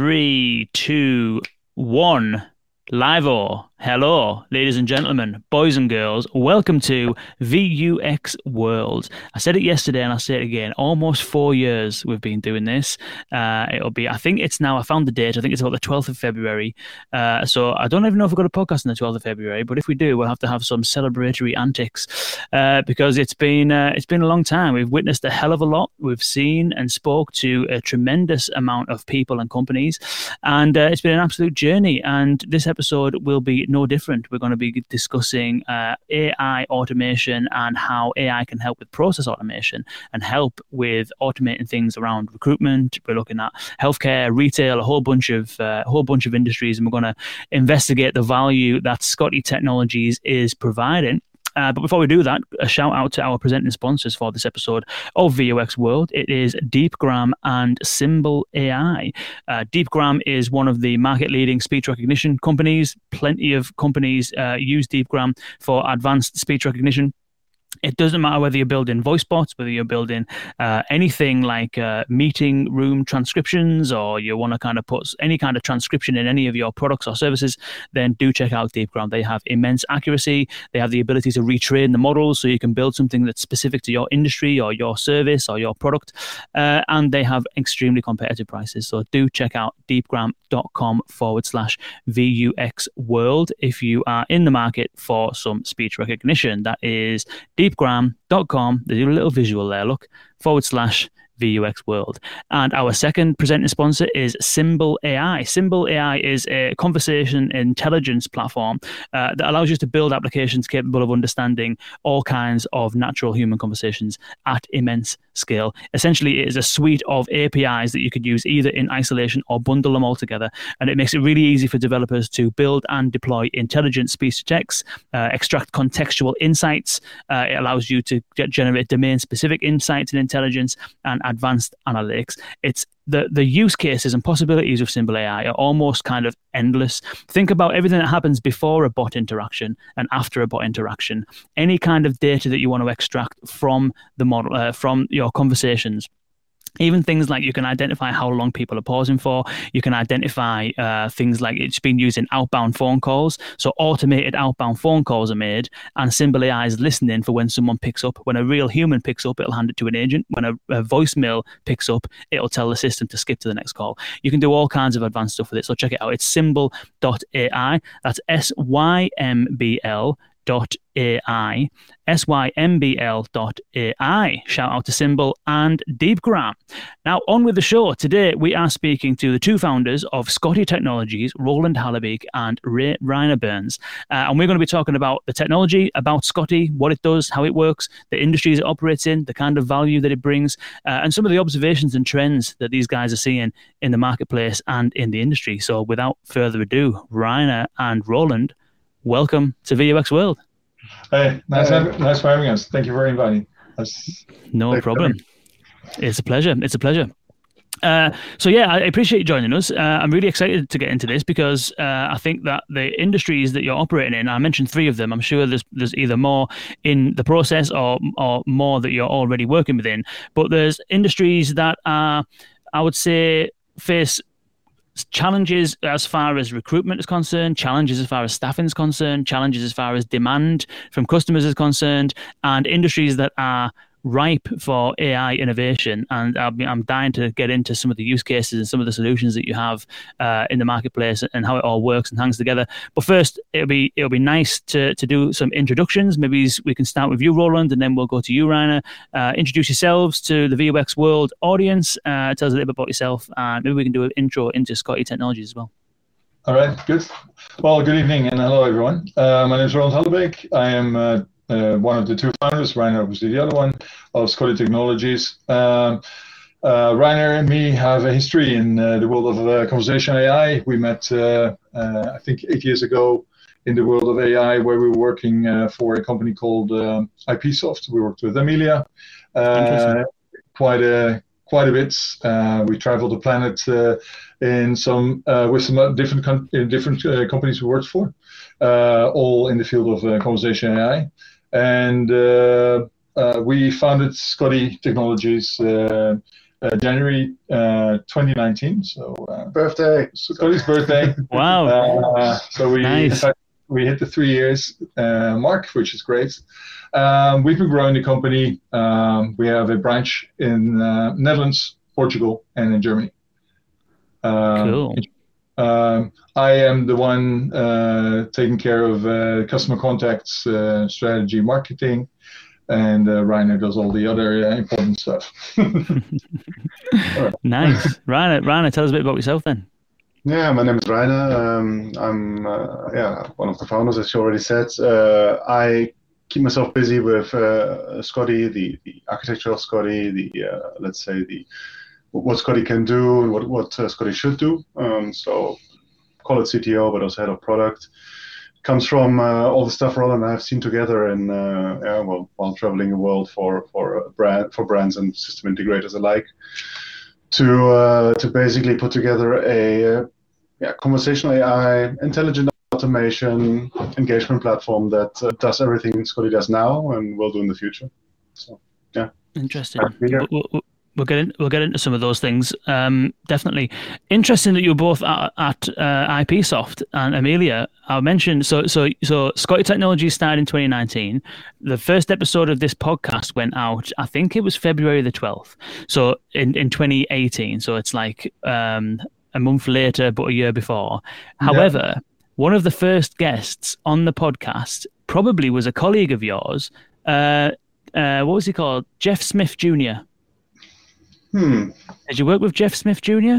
Three, two, one. Live or hello, ladies and gentlemen, boys and girls. Welcome to VUX World. I said it yesterday and I'll say it again. Almost four years we've been doing this. Uh, it'll be, I think it's now, I found the date, I think it's about the 12th of February. Uh, so I don't even know if we've got a podcast on the 12th of February, but if we do, we'll have to have some celebratory antics uh, because it's been, uh, it's been a long time. We've witnessed a hell of a lot. We've seen and spoke to a tremendous amount of people and companies. And uh, it's been an absolute journey. And this episode episode will be no different. We're going to be discussing uh, AI automation and how AI can help with process automation and help with automating things around recruitment. We're looking at healthcare, retail, a whole bunch of uh, a whole bunch of industries, and we're going to investigate the value that Scotty Technologies is providing uh, but before we do that, a shout out to our presenting sponsors for this episode of VUX World. It is DeepGram and Symbl AI. Uh, DeepGram is one of the market leading speech recognition companies. Plenty of companies uh, use DeepGram for advanced speech recognition it doesn't matter whether you're building voice bots, whether you're building uh, anything like uh, meeting room transcriptions, or you want to kind of put any kind of transcription in any of your products or services, then do check out DeepGram. They have immense accuracy. They have the ability to retrain the models so you can build something that's specific to your industry or your service or your product. Uh, and they have extremely competitive prices. So do check out deepgram.com forward slash VUX world if you are in the market for some speech recognition. That is deepgram.com. There's a little visual there, look, forward slash VUX World. And our second presenting sponsor is Symbl AI. Symbl AI is a conversation intelligence platform uh, that allows you to build applications capable of understanding all kinds of natural human conversations at immense scale. Essentially, it is a suite of APIs that you could use either in isolation or bundle them all together. And it makes it really easy for developers to build and deploy intelligent speech to text, uh, extract contextual insights. Uh, it allows you to get, generate domain specific insights and intelligence and advanced analytics. It's the, the use cases and possibilities of Symbl AI are almost kind of endless. Think about everything that happens before a bot interaction and after a bot interaction. Any kind of data that you want to extract from the model, uh, from your conversations even things like you can identify how long people are pausing for. You can identify uh, things like it's been used in outbound phone calls. So automated outbound phone calls are made, and Symbl AI is listening for when someone picks up. When a real human picks up, it'll hand it to an agent. When a, a voicemail picks up, it'll tell the system to skip to the next call. You can do all kinds of advanced stuff with it. So check it out. It's symbl.ai. That's S Y M B L dot AI, symbl.ai. Shout out to Symbl and DeepGram. Now, on with the show. Today, we are speaking to the two founders of Scotty Technologies, Roland Hallebeek and Ray Reiner Burns. Uh, and we're going to be talking about the technology, about Scotty, what it does, how it works, the industries it operates in, the kind of value that it brings, uh, and some of the observations and trends that these guys are seeing in the marketplace and in the industry. So, without further ado, Reiner and Roland, welcome to VUX World. Hey, nice, uh, nice for having us. Thank you for inviting us. No problem. It's a pleasure. It's a pleasure. Uh, so yeah, I appreciate you joining us. Uh, I'm really excited to get into this because uh, I think that the industries that you're operating in, I mentioned three of them. I'm sure there's there's either more in the process or or more that you're already working within. But there's industries that are, I would say, face challenges as far as recruitment is concerned, challenges as far as staffing is concerned, challenges as far as demand from customers is concerned, and industries that are ripe for AI innovation, and I'm dying to get into some of the use cases and some of the solutions that you have uh, in the marketplace and how it all works and hangs together. But first, it'll be it'll be nice to to do some introductions. Maybe we can start with you, Roland, and then we'll go to you, Rainer. Uh, introduce yourselves to the VUX World audience. Uh, tell us a little bit about yourself, and maybe we can do an intro into Scotty Technologies as well. All right, good. Well, good evening and hello, everyone. Uh, my name is Roland Hallebeek. I am uh, one of the two founders, Reiner obviously the other one, of Scotty Technologies. Um, uh, Reiner and me have a history in uh, the world of uh, conversation AI. We met, uh, uh, I think, eight years ago in the world of AI, where we were working uh, for a company called um, IPsoft. We worked with Amelia quite a quite a bit. we traveled the planet in some with some different com- different companies we worked for, all in the field of conversation AI and uh, uh, we founded Scotty Technologies uh, uh, January uh, 2019. So uh, birthday, Scotty's birthday. wow. Uh, so we nice. fact, we hit the three years uh, mark, which is great. Um, we've been growing the company. Um, we have a branch in uh, Netherlands, Portugal, and in Germany. Um, cool. Um, I am the one uh, taking care of uh, customer contacts, uh, strategy, marketing, and uh, Rainer does all the other uh, important stuff. right. Nice, Rainer. Rainer, tell us a bit about yourself then. Yeah, my name is Rainer. Um, I'm uh, yeah one of the founders, as you already said. Uh, I keep myself busy with uh, Scotty, the, the architecture of Scotty, the let's say the what Scotty can do and what what Scotty should do. Um, so call it CTO, but also head of product. Comes from uh, all the stuff Roland and I have seen together in uh, yeah, well while traveling the world for for brand for brands and system integrators alike, to uh, to basically put together a yeah, conversational AI, intelligent automation engagement platform that uh, does everything Scotty does now and will do in the future. So yeah, interesting. We'll, we'll get in, we'll get into some of those things. Um, definitely interesting that you're both at, at uh, IPsoft and Amelia. I mentioned so so so Scotty Technology started in 2019. The first episode of this podcast went out. I think it was February the 12th. So in in 2018. So it's like um, a month later, but a year before. However. Yeah. One of the first guests on the podcast probably was a colleague of yours. Uh, uh, what was he called? Jeff Smith Jr. Hmm. Did you work with Jeff Smith Jr.?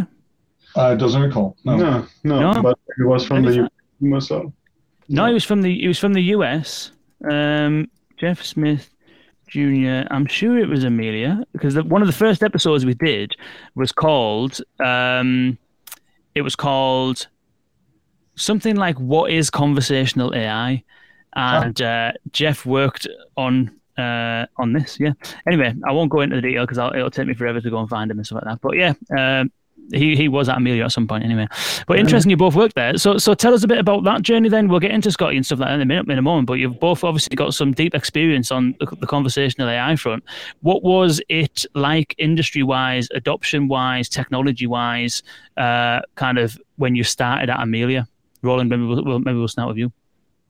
Uh, doesn't recall. No. no, no, no. But he was from the US. No, he was from the he was from the US. Um, Jeff Smith Jr. I'm sure it was Amelia because the, one of the first episodes we did was called um, it was called something like "What is conversational AI?" and uh, Jeff worked on uh, on this. Yeah. Anyway, I won't go into the detail because it'll take me forever to go and find him and stuff like that. But yeah, um, he he was at Amelia at some point anyway. But interesting, you both worked there. So so tell us a bit about that journey. Then we'll get into Scotty and stuff like that in a minute, in a moment. But you've both obviously got some deep experience on the, the conversational AI front. What was it like, industry wise, adoption wise, technology wise, uh, kind of when you started at Amelia? Roland, maybe we'll, maybe we'll start with you.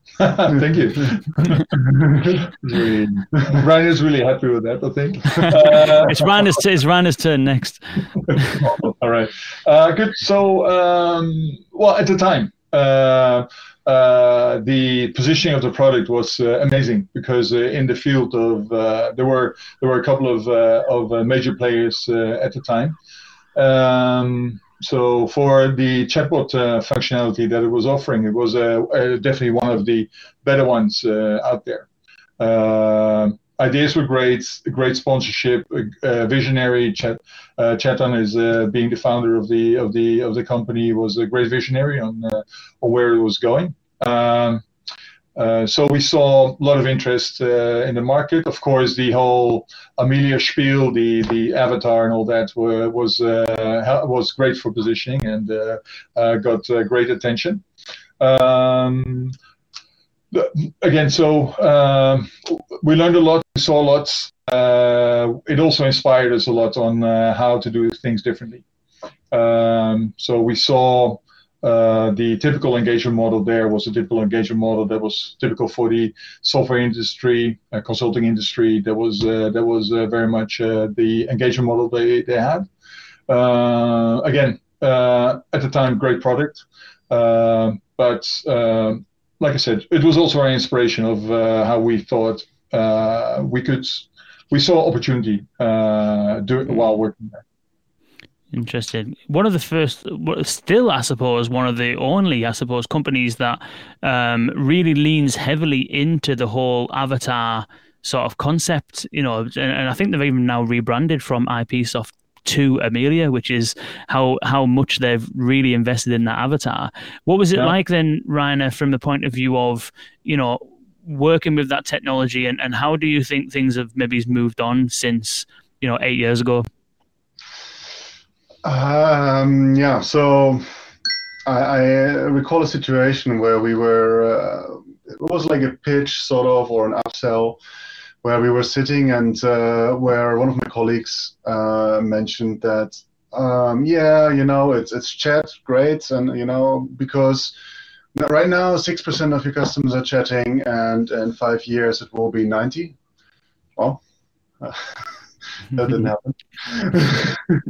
Thank you. really, is really happy with that, I think. Uh, it's Ryan's, it's Ryan's turn next. All right. Uh, good. So, um, well, at the time, uh, uh, the positioning of the product was uh, amazing because uh, in the field of there were there were a couple of of major players at the time. Um, so for the chatbot uh, functionality that it was offering, it was uh, uh, definitely one of the better ones uh, out there. Uh, ideas were great, great sponsorship, visionary. Chat, Chetan is being the founder of the of the of the company was a great visionary on on where it was going. Um, so we saw a lot of interest uh, in the market. Of course, the whole Amelia spiel, the the avatar and all that were, was uh, was great for positioning and uh, uh, got great attention. Um, again, so um, we learned a lot, we saw lots. it also inspired us a lot on how to do things differently. Um, so we saw uh, the typical engagement model there was a typical engagement model that was typical for the software industry, uh, consulting industry. That was uh, that was uh, very much uh, the engagement model they they had. again, at the time, great product, but like I said, it was also our inspiration of how we thought we could we saw opportunity doing while working there. Interesting. One of the first, still, I suppose, one of the only, I suppose, companies that um, really leans heavily into the whole avatar sort of concept, you know, and, and I think they've even now rebranded from IPsoft to Amelia, which is how how much they've really invested in that avatar. What was it yeah. like then, Rainer, from the point of view of, you know, working with that technology and, and how do you think things have maybe moved on since, you know, eight years ago? Um, yeah, so I, I, recall a situation where we were, uh, it was like a pitch sort of or an upsell where we were sitting and uh, where one of my colleagues uh, mentioned that, um, yeah, you know, it's it's chat, great, and you know, because right now six percent of your customers are chatting, and in five years it will be ninety. Well. that didn't happen.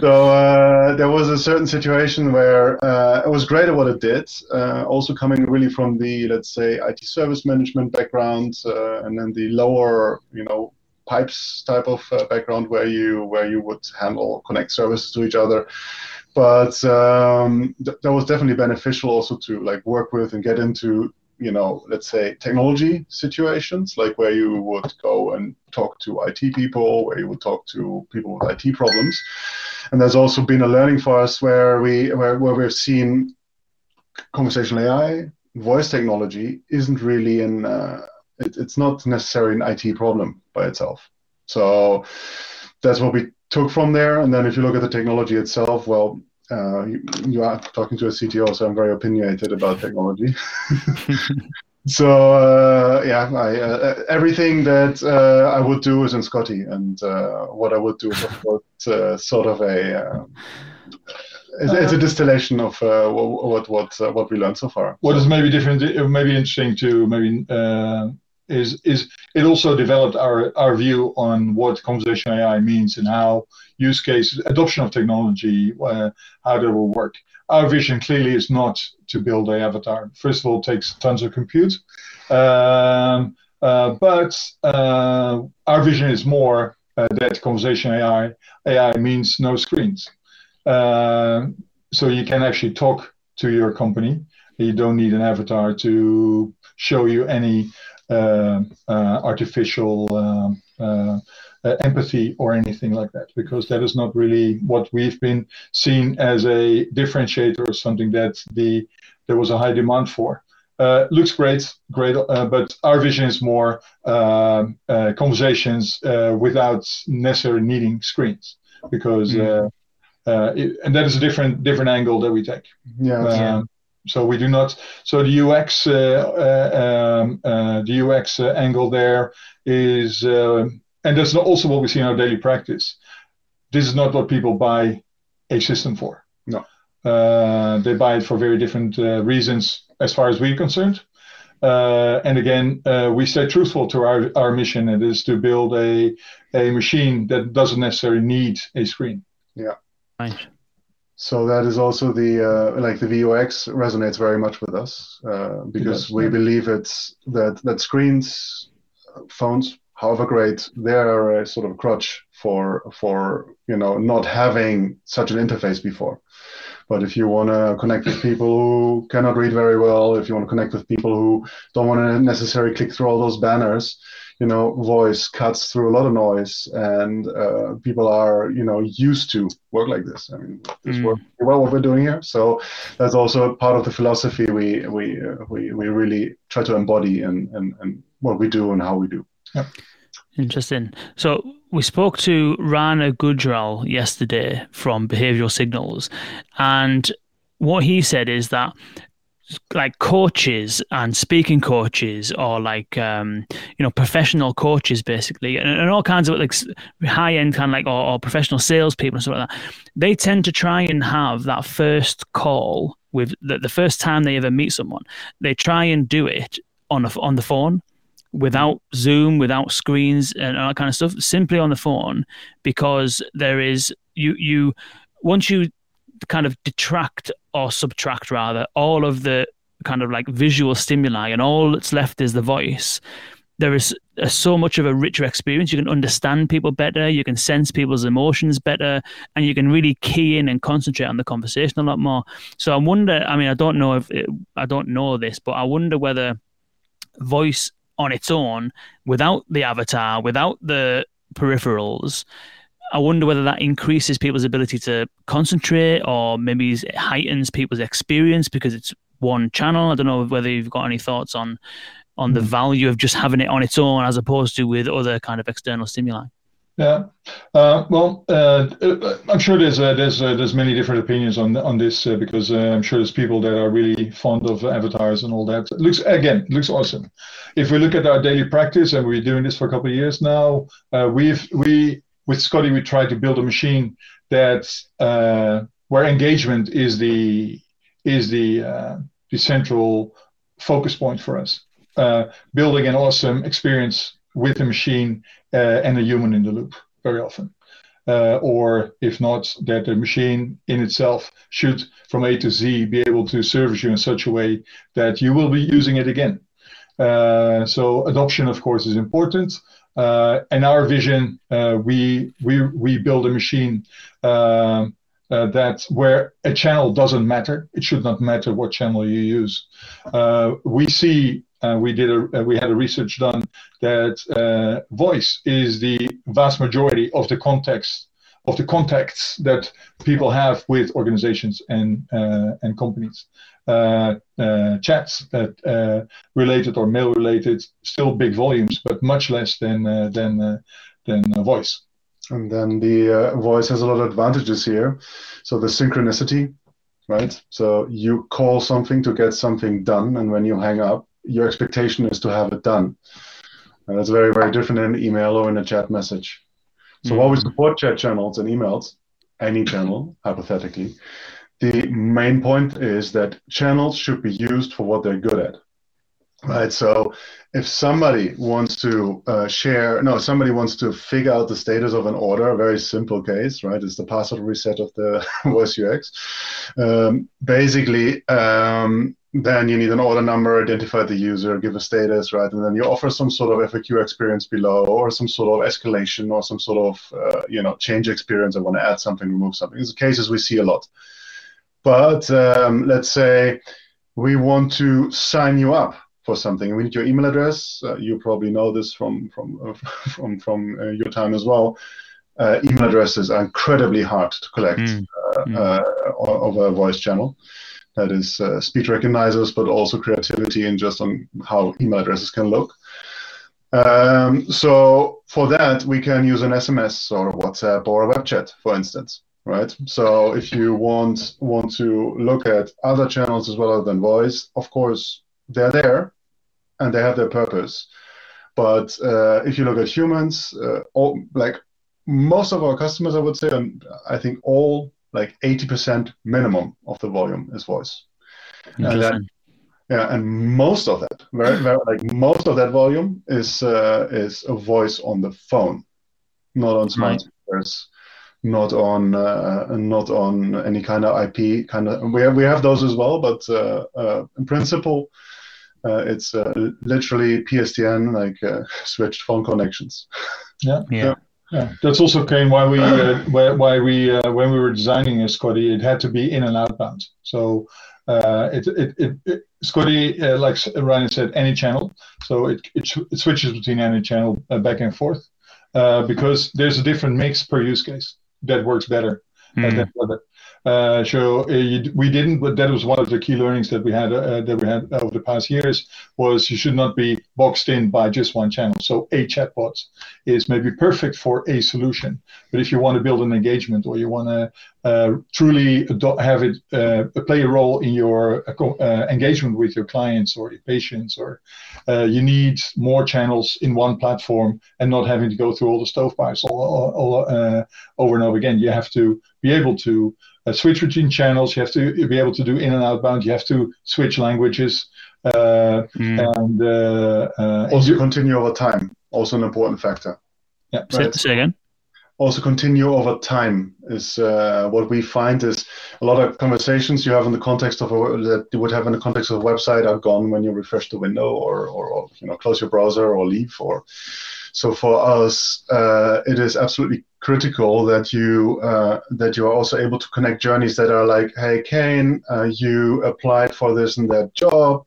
so uh, there was a certain situation where uh, it was great at what it did. Uh, also coming really from the let's say IT service management background, uh, and then the lower you know pipes type of uh, background where you where you would handle connect services to each other. But um, th- that was definitely beneficial also to like work with and get into you know, let's say technology situations, like where you would go and talk to IT people, where you would talk to people with IT problems. And there's also been a learning for us where we where, where we've seen conversational AI, voice technology isn't really an uh, it, it's not necessarily an IT problem by itself. So that's what we took from there. And then if you look at the technology itself, well, uh, you, you, are talking to a CTO, so I'm very opinionated about technology. so uh, yeah, I, uh, everything that uh, I would do is in Scotty, and uh, what I would do is of course uh, sort of a. It's, it's, a distillation of what what what we learned so far. What so. is maybe different, maybe interesting to maybe is is it also developed our our view on what conversational AI means and how use cases adoption of technology uh, how that will work. Our vision clearly is not to build a avatar. First of all, it takes tons of compute, um, uh, but uh, our vision is more uh, that conversational AI AI means no screens, uh, so you can actually talk to your company. You don't need an avatar to show you any artificial um, uh, empathy or anything like that, because that is not really what we've been seen as a differentiator or something that the there was a high demand for. Uh, looks great, great, uh, but our vision is more uh, conversations without necessarily needing screens, because mm. it, and that is a different different angle that we take. Yeah. yeah. Um, so we do not. So the UX, uh, uh, um, uh, the UX angle there is, and that's also what we see in our daily practice. This is not what people buy a system for. No, they buy it for very different reasons, as far as we're concerned. Uh, and again, uh, we stay truthful to our, our mission, and it is to build a, a machine that doesn't necessarily need a screen. Yeah. Right. So that is also the uh, like the VUX resonates very much with us uh, because we believe it's that that screens, phones, however great, they're a sort of crutch for for you know not having such an interface before. But if you want to connect with people who cannot read very well, if you want to connect with people who don't want to necessarily click through all those banners, you know, voice cuts through a lot of noise, and uh, people are, you know, used to work like this. I mean, this mm. work well what we're doing here. So that's also part of the philosophy we we uh, we, we really try to embody and and and what we do and how we do. Yep. Interesting. So we spoke to Rana Gujral yesterday from Behavioral Signals, and what he said is that like coaches and speaking coaches or like um you know professional coaches basically and, and all kinds of like high end kind of like or, or professional salespeople and stuff like that they tend to try and have that first call with the, the first time they ever meet someone they try and do it on a, on the phone without Zoom, without screens and all that kind of stuff, simply on the phone, because there is you you once you kind of detract or subtract rather all of the kind of like visual stimuli and all that's left is the voice. There is a, so much of a richer experience. You can understand people better you can sense people's emotions better and you can really key in and concentrate on the conversation a lot more. So i wonder i mean i don't know if it, i don't know this but i wonder whether voice on its own without the avatar without the peripherals I wonder whether that increases people's ability to concentrate or maybe it heightens people's experience because it's one channel. I don't know whether you've got any thoughts on on the hmm. value of just having it on its own as opposed to with other kind of external stimuli. Yeah. Uh, well, uh, uh, I'm sure there's uh, there's uh, there's many different opinions on on this uh, because I'm sure there's people that are really fond of avatars and all that. It looks again, it looks awesome. If we look at our daily practice, and we're doing this for a couple of years now, we've we with Scotty we try to build a machine that where engagement is the is the the central focus point for us. building an awesome experience with a machine uh, and a human in the loop very often. Uh, or if not, that the machine in itself should, from A to Z, be able to service you in such a way that you will be using it again. Uh, so adoption, of course, is important. Uh, in our vision, uh, we we we build a machine uh, that where a channel doesn't matter. It should not matter what channel you use. we see uh, we did a uh, we had a research done that uh, voice is the vast majority of the context of the contacts that people have with organizations and uh, and companies. Uh, uh, chats that related or mail related, still big volumes, but much less than than than voice. And then the voice has a lot of advantages here. So the synchronicity, right? So you call something to get something done, and when you hang up, your expectation is to have it done. And that's very, very different in an email or in a chat message. So mm-hmm. while we support chat channels and emails, any channel, hypothetically, the main point is that channels should be used for what they're good at. Right. So if somebody wants to uh, share, no, somebody wants to figure out the status of an order, a very simple case, right? It's the password reset of the voice UX. Um, basically, um, then you need an order number, identify the user, give a status, right? And then you offer some sort of FAQ experience below, or some sort of escalation, or some sort of uh, you know change experience. I want to add something, remove something. These are cases we see a lot. But um, let's say we want to sign you up for something. We need your email address. Uh, you probably know this from from uh, from from uh, your time as well. Uh, email addresses are incredibly hard to collect mm. Mm. over a voice channel that is uh, speech recognizers, but also creativity and just on how email addresses can look. Um, so for that, we can use an SMS or WhatsApp or a web chat, for instance, right? So if you want want to look at other channels as well than voice, of course they're there, and they have their purpose. But uh, if you look at humans, uh, all, like most of our customers, I would say, and I think all like 80% minimum of the volume is voice. And then, yeah, and most of that, very, very, like most of that volume is uh, is a voice on the phone, not on smart right. speakers, not on uh, not on any kind of IP kind of. We have we have those as well, but uh, uh in principle, uh, it's uh, literally PSTN like switched phone connections. Yeah, yeah. yeah. Yeah, that's also came why we uh, why we uh, when we were designing a Scotty, it had to be in and outbound. So uh, it, it, it, it, Scotty, uh, like Ryan said, any channel. So it, it, it switches between any channel uh, back and forth uh, because there's a different mix per use case that works better. Mm. Uh, so uh, we didn't, but that was one of the key learnings that we had uh, that we had over the past years was you should not be boxed in by just one channel. So a chatbot is maybe perfect for a solution, but if you want to build an engagement or you want to uh, truly have it uh, play a role in your uh, engagement with your clients or your patients, or you need more channels in one platform and not having to go through all the stovepipes all, all, all over and over again. You have to be able to uh, switch between channels. You have to be able to do in and outbound. You have to switch languages. Uh, mm. And uh, uh also continue over time. Also an important factor. Yeah. Right? Say, say again also continue over time is uh, what we find is a lot of conversations you have in the context of a, that you would have in the context of a website are gone when you refresh the window or, or, or you know close your browser or leave or so for us uh, it is absolutely critical that you uh, that you are also able to connect journeys that are like hey Kane uh, you applied for this and that job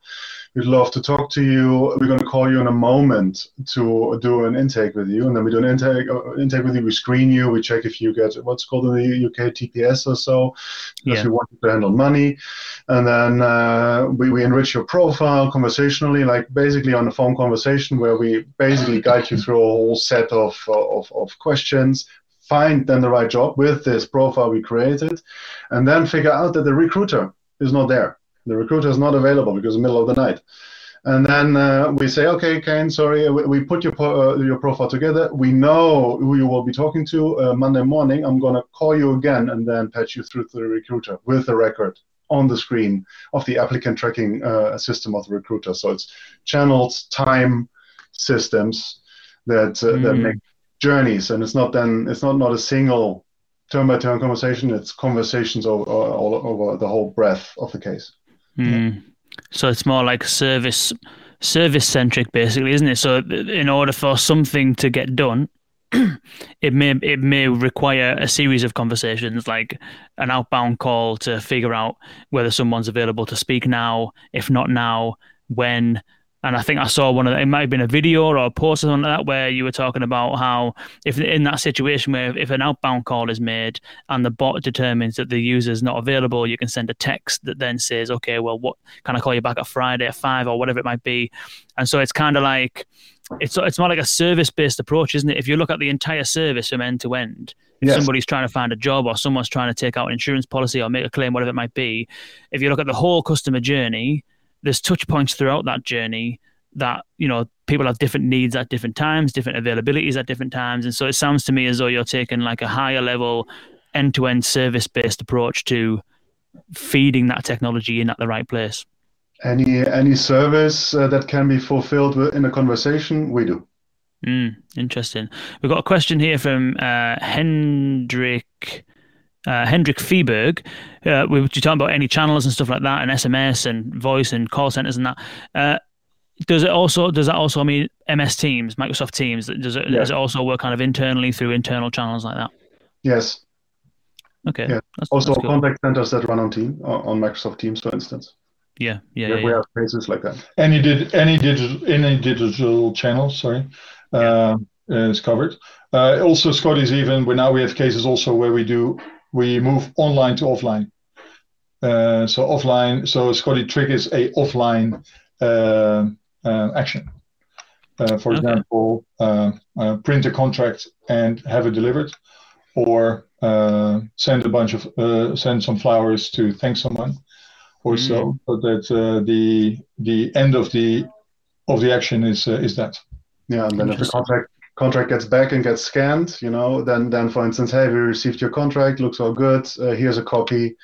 We'd love to talk to you. We're going to call you in a moment to do an intake with you, and then we do an intake uh, intake with you. We screen you. We check if you get what's called in the UK TPS or so, because yeah. we want you to handle money. and then uh, we, we enrich your profile conversationally, like basically on a phone conversation where we basically guide you through a whole set of, of, of questions, find then the right job with this profile we created, and then figure out that the recruiter is not there. The recruiter is not available because it's the middle of the night. And then uh, we say, okay, Kane, sorry, we, we put your uh, your profile together. We know who you will be talking to uh, Monday morning. I'm gonna call you again and then patch you through to the recruiter with the record on the screen of the applicant tracking uh, system of the recruiter. So it's channeled time systems that mm. that make journeys, and it's not then it's not not a single turn by turn conversation. It's conversations over, all over the whole breadth of the case. Mm. So it's more like service service centric, basically, isn't it? So in order for something to get done, it may it may require a series of conversations, like an outbound call to figure out whether someone's available to speak now. If not now, when and I think I saw one of the, it might have been a video or a post or something like that where you were talking about how if in that situation where if an outbound call is made and the bot determines that the user is not available, you can send a text that then says, okay, well, what can I call you back at Friday at five or whatever it might be, and so it's kind of like it's it's more like a service based approach, isn't it? If you look at the entire service from end to end, Yes. somebody's trying to find a job or someone's trying to take out an insurance policy or make a claim, whatever it might be, if you look at the whole customer journey, there's touch points throughout that journey that you know people have different needs at different times, different availabilities at different times, and so it sounds to me as though you're taking like a higher level, end-to-end service-based approach to feeding that technology in at the right place. Any any service uh, that can be fulfilled in a conversation, we do. Mm, interesting. We've got a question here from uh, Hendrik uh, Hendrik Feeberg, uh, we were talking about any channels and stuff like that, and SMS and voice and call centers and that. Uh, does it also does that also mean MS Teams, Microsoft Teams? Does it yeah. does it also work kind of internally through internal channels like that? Yes. Okay. Yeah. That's, also that's cool. contact centers that run on Team on Microsoft Teams, for instance. Yeah, yeah, yeah. We have places like that. Any did any digital any digital channel, sorry, yeah. uh, is covered. Uh, also, Scotty's even. We now we have cases also where we do we move online to offline. Uh, so offline, so Scotty triggers a offline uh, uh, action. Uh, for okay. example, uh, uh, print a contract and have it delivered, or send a bunch of send some flowers to thank someone, or mm. so, so that the the end of the of the action is is that. Yeah, and then if the contract contract gets back and gets scanned, you know, then then for instance, hey, we received your contract, looks all good. Uh, here's a copy,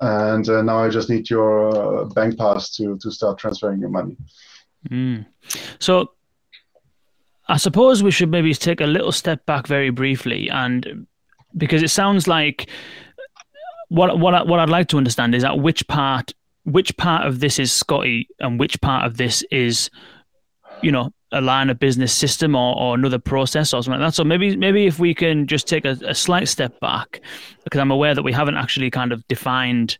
and uh, now I just need your uh, bank pass to to start transferring your money. Mm. So, I suppose we should maybe take a little step back very briefly, and because it sounds like what what I, what I'd like to understand is that which part which part of this is Scotty and which part of this is you know a line of business system or, or another process or something like that. So maybe maybe if we can just take a, a slight step back, because I'm aware that we haven't actually kind of defined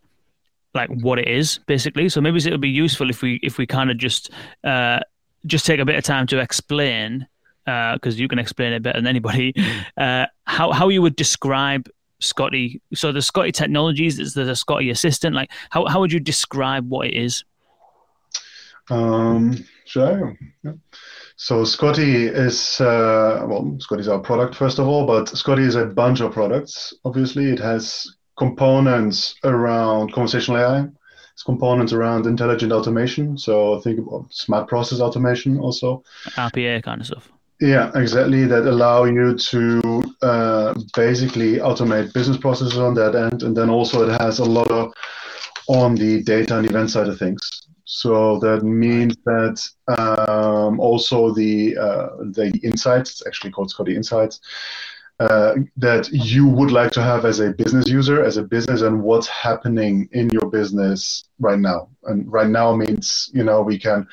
like what it is basically. So maybe it would be useful if we if we kind of just uh, just take a bit of time to explain because uh, you can explain it better than anybody uh, how how you would describe Scotty. So the Scotty Technologies is the Scotty Assistant. Like how how would you describe what it is? Um, sure. Yeah. So Scotty is uh, well, Scotty is our product first of all, but Scotty is a bunch of products. Obviously, it has components around conversational AI. It's components around intelligent automation. So think about smart process automation also. RPA kind of stuff. Yeah, exactly. That allow you to uh, basically automate business processes on that end, and then also it has a lot of on the data and event side of things. So that means that um, also the uh, the insights, it's actually called Scotty Insights, uh, that you would like to have as a business user, as a business, and what's happening in your business right now. And right now means you know we can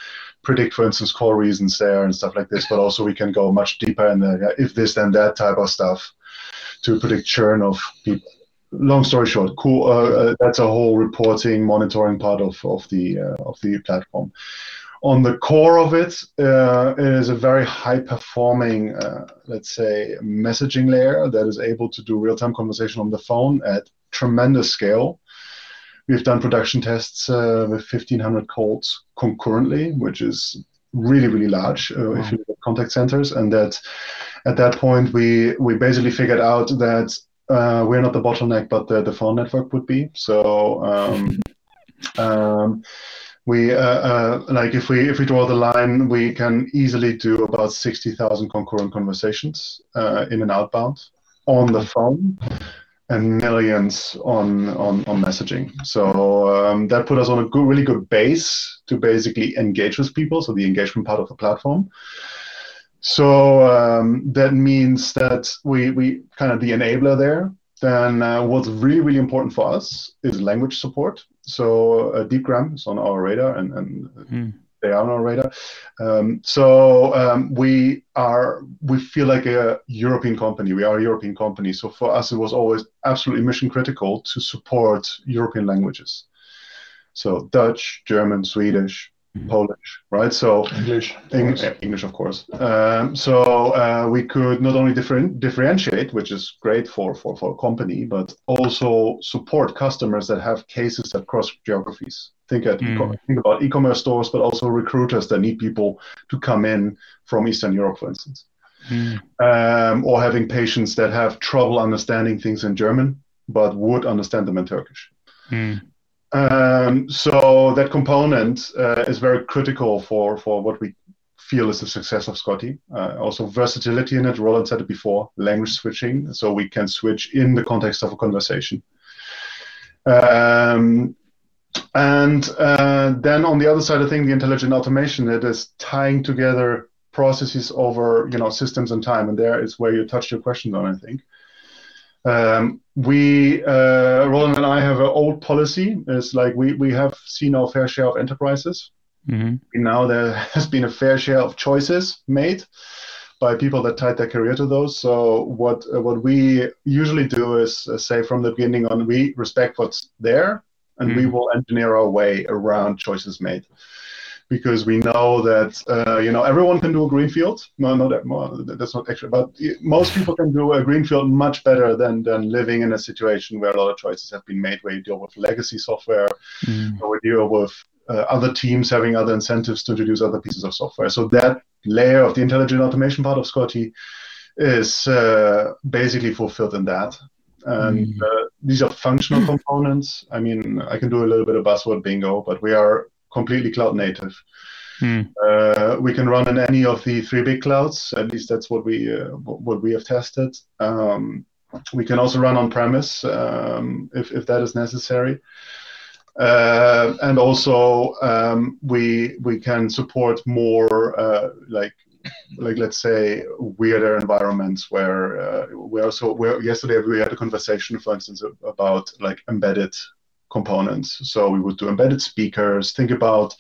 predict, for instance, call reasons there and stuff like this, but also we can go much deeper in the if this then that type of stuff to predict churn of people long story short, cool. Uh, uh, that's a whole reporting, monitoring part of of the uh, of the platform. On the core of it, uh, it is a very high performing, uh, let's say, messaging layer that is able to do real time conversation on the phone at tremendous scale. we've done production tests uh, with 1,500 calls concurrently, which is really really large uh, wow. if you look at contact centers, and that at that point we we basically figured out that uh, we're not the bottleneck, but the, the phone network would be. So um, um, we uh, uh, like if we if we draw the line, we can easily do about sixty thousand concurrent conversations uh, in an outbound on the phone and millions on on, on messaging. So um, that put us on a good, really good base to basically engage with people. So the engagement part of the platform. So um, that means that we we kind of the enabler there. Then uh, what's really really important for us is language support. So uh, Deepgram is on our radar, and and mm. they are on our radar. Um, so um, we are we feel like a European company. We are a European company. So for us, it was always absolutely mission critical to support European languages. So Dutch, German, Swedish. Polish, right? So English, English, English of course. Um, so uh, we could not only different, differentiate, which is great for, for for a company, but also support customers that have cases that cross geographies. Think at mm. think about e-commerce stores, but also recruiters that need people to come in from Eastern Europe, for instance, mm. um, or having patients that have trouble understanding things in German but would understand them in Turkish. Mm. Um, so that component uh, is very critical for, for what we feel is the success of Scotty. Uh, also versatility in it. Roland said it before, language switching, so we can switch in the context of a conversation. Um, and uh, then on the other side of things, the intelligent automation that is tying together processes over you know systems and time. And there is where you touched your question on, I think. Um, we, uh, Roland and I have an old policy. It's like we, we have seen our fair share of enterprises. Mm-hmm. Now there has been a fair share of choices made by people that tied their career to those. So what uh, what we usually do is uh, say from the beginning on, we respect what's there, and mm-hmm. we will engineer our way around choices made because we know that uh, you know everyone can do a greenfield. No, no, that, that's not actually, but most people can do a greenfield much better than than living in a situation where a lot of choices have been made, where you deal with legacy software, mm. or you deal with uh, other teams having other incentives to introduce other pieces of software. So that layer of the intelligent automation part of Scotty is uh, basically fulfilled in that. And mm. uh, these are functional components. I mean, I can do a little bit of buzzword bingo, but we are completely cloud native. Mm. Uh, we can run in any of the three big clouds. At least that's what we uh, what we have tested. Um, we can also run on premise um, if if that is necessary. Uh, and also um, we we can support more uh, like like let's say weirder environments where uh, we also where yesterday we had a conversation for instance about like embedded components. So we would do embedded speakers, think about